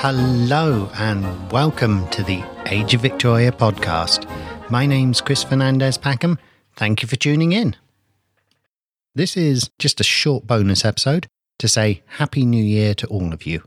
Hello and welcome to the Age of Victoria podcast. My name's Chris Fernandez Packham. Thank you for tuning in. This is just a short bonus episode to say Happy New Year to all of you.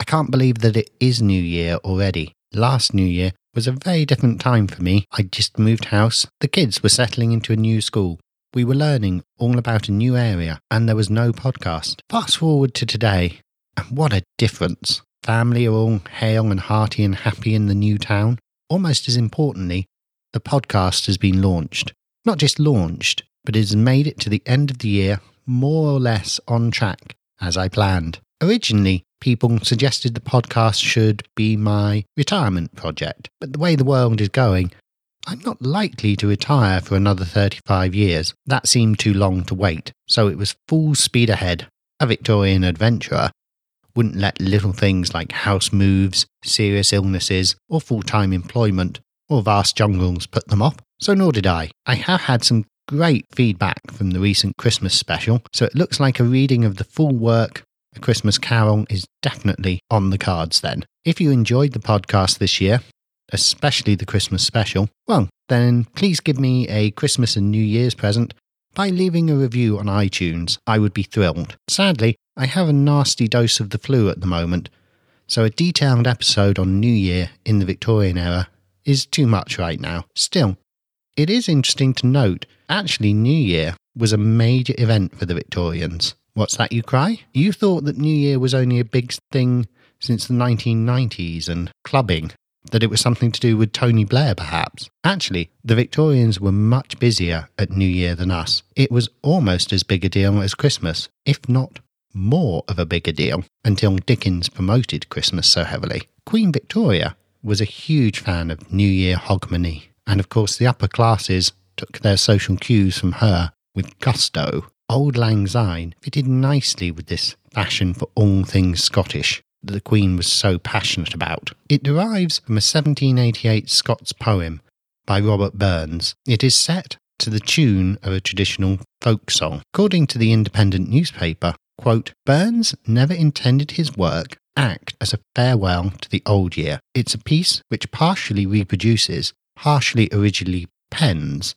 I can't believe that it is New Year already. Last New Year was a very different time for me. I'd just moved house, the kids were settling into a new school. We were learning all about a new area, and there was no podcast. Fast forward to today, and what a difference! family are all hale and hearty and happy in the new town. Almost as importantly, the podcast has been launched. Not just launched, but it has made it to the end of the year more or less on track as I planned. Originally, people suggested the podcast should be my retirement project, but the way the world is going, I'm not likely to retire for another 35 years. That seemed too long to wait, so it was full speed ahead. A Victorian adventurer wouldn't let little things like house moves, serious illnesses, or full time employment, or vast jungles put them off, so nor did I. I have had some great feedback from the recent Christmas special, so it looks like a reading of the full work, Christmas Carol, is definitely on the cards then. If you enjoyed the podcast this year, especially the Christmas special, well, then please give me a Christmas and New Year's present by leaving a review on iTunes. I would be thrilled. Sadly, I have a nasty dose of the flu at the moment, so a detailed episode on New Year in the Victorian era is too much right now. Still, it is interesting to note actually, New Year was a major event for the Victorians. What's that you cry? You thought that New Year was only a big thing since the 1990s and clubbing, that it was something to do with Tony Blair, perhaps. Actually, the Victorians were much busier at New Year than us. It was almost as big a deal as Christmas, if not more of a bigger deal until Dickens promoted Christmas so heavily. Queen Victoria was a huge fan of New Year hogmanay, and of course the upper classes took their social cues from her with gusto. Auld Lang Syne fitted nicely with this fashion for all things Scottish that the Queen was so passionate about. It derives from a 1788 Scots poem by Robert Burns. It is set to the tune of a traditional folk song. According to the Independent newspaper, Quote, Burns never intended his work act as a farewell to the old year. It's a piece which partially reproduces, partially originally pens,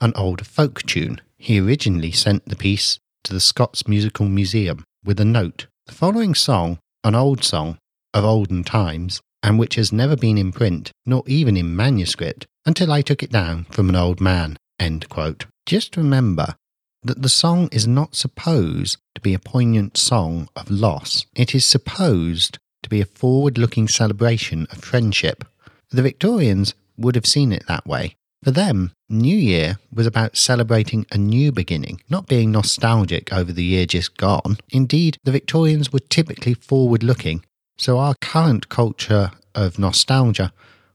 an old folk tune. He originally sent the piece to the Scots Musical Museum with a note. The following song, an old song of olden times, and which has never been in print, nor even in manuscript, until I took it down from an old man. End quote. Just remember that the song is not supposed to be a poignant song of loss. It is supposed to be a forward looking celebration of friendship. The Victorians would have seen it that way. For them, New Year was about celebrating a new beginning, not being nostalgic over the year just gone. Indeed, the Victorians were typically forward looking, so our current culture of nostalgia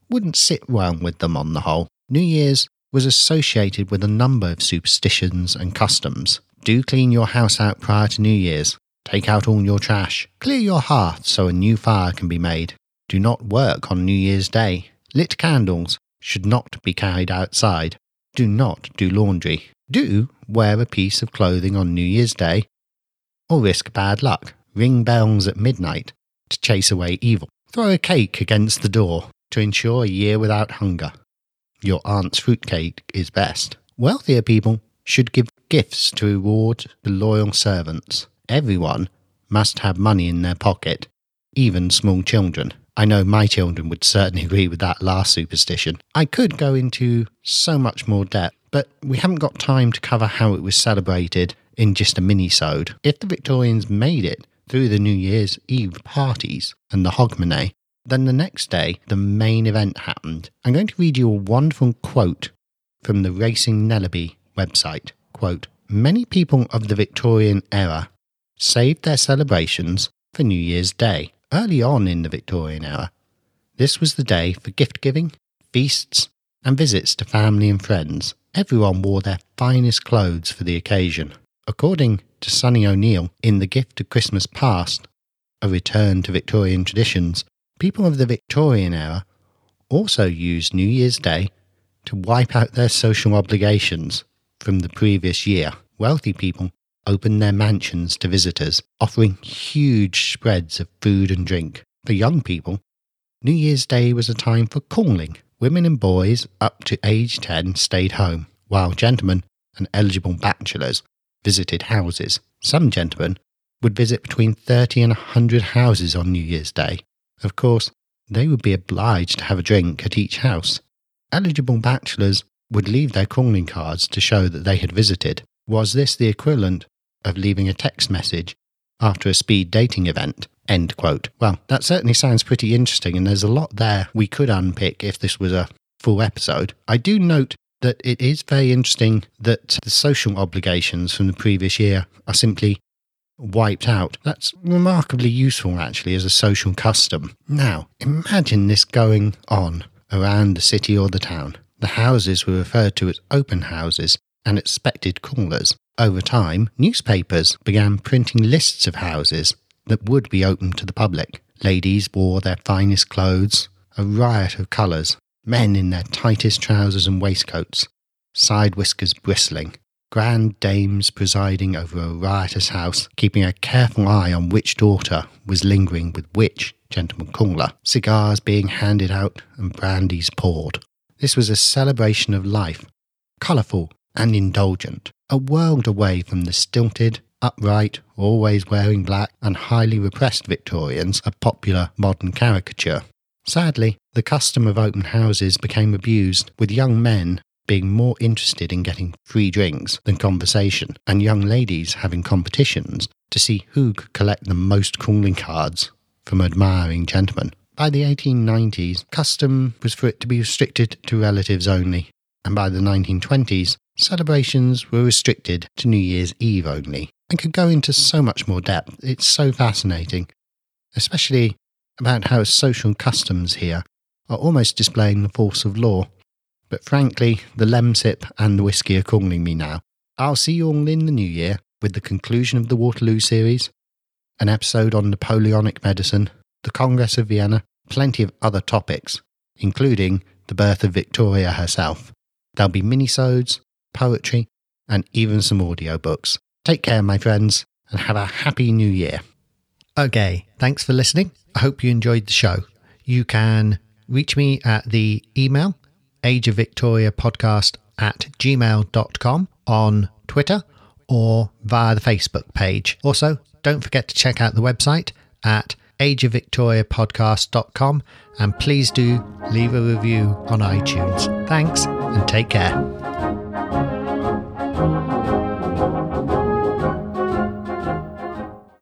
wouldn't sit well with them on the whole. New Year's was associated with a number of superstitions and customs. Do clean your house out prior to New Year's. Take out all your trash. Clear your hearth so a new fire can be made. Do not work on New Year's Day. Lit candles should not be carried outside. Do not do laundry. Do wear a piece of clothing on New Year's Day or risk bad luck. Ring bells at midnight to chase away evil. Throw a cake against the door to ensure a year without hunger your aunt's fruitcake is best. Wealthier people should give gifts to reward the loyal servants. Everyone must have money in their pocket, even small children. I know my children would certainly agree with that last superstition. I could go into so much more depth, but we haven't got time to cover how it was celebrated in just a mini-sode. If the Victorians made it through the New Year's Eve parties and the hogmanay, then the next day, the main event happened. I'm going to read you a wonderful quote from the Racing Nellie Bly website. Quote, Many people of the Victorian era saved their celebrations for New Year's Day. Early on in the Victorian era, this was the day for gift giving, feasts, and visits to family and friends. Everyone wore their finest clothes for the occasion. According to Sunny O'Neil in The Gift of Christmas Past, a return to Victorian traditions, people of the Victorian era also used New Year's Day to wipe out their social obligations from the previous year. Wealthy people opened their mansions to visitors, offering huge spreads of food and drink. For young people, New Year's Day was a time for calling. Women and boys up to age 10 stayed home, while gentlemen and eligible bachelors visited houses. Some gentlemen would visit between 30 and 100 houses on New Year's Day. Of course, they would be obliged to have a drink at each house. Eligible bachelors would leave their calling cards to show that they had visited. Was this the equivalent of leaving a text message after a speed dating event? End quote. Well, that certainly sounds pretty interesting, and there's a lot there we could unpick if this was a full episode. I do note that it is very interesting that the social obligations from the previous year are simply wiped out. That's remarkably useful, actually, as a social custom. Now, imagine this going on around the city or the town. The houses were referred to as open houses and expected callers. Over time, newspapers began printing lists of houses that would be open to the public. Ladies wore their finest clothes, a riot of colours, men in their tightest trousers and waistcoats, side whiskers bristling, grand dames presiding over a riotous house, keeping a careful eye on which daughter was lingering with which gentleman caller, cigars being handed out and brandies poured. This was a celebration of life, colourful and indulgent, a world away from the stilted, upright, always wearing black, and highly repressed Victorians of popular modern caricature. Sadly, the custom of open houses became abused, with young men being more interested in getting free drinks than conversation, and young ladies having competitions to see who could collect the most calling cards from admiring gentlemen. By the 1890s, custom was for it to be restricted to relatives only, and by the 1920s, celebrations were restricted to New Year's Eve only, and could go into so much more depth. It's so fascinating, especially about how social customs here are almost displaying the force of law. But frankly, the Lemsip and the whiskey are calling me now. I'll see you all in the new year with the conclusion of the Waterloo series, an episode on Napoleonic medicine, the Congress of Vienna, plenty of other topics, including the birth of Victoria herself. There'll be minisodes, poetry, and even some audiobooks. Take care, my friends, and have a happy new year. Okay, thanks for listening. I hope you enjoyed the show. You can reach me at the email age of victoria podcast at gmail.com on Twitter or via the Facebook page. Also, don't forget to check out the website at ageofvictoriapodcast.com and please do leave a review on iTunes. Thanks and take care. Thank you.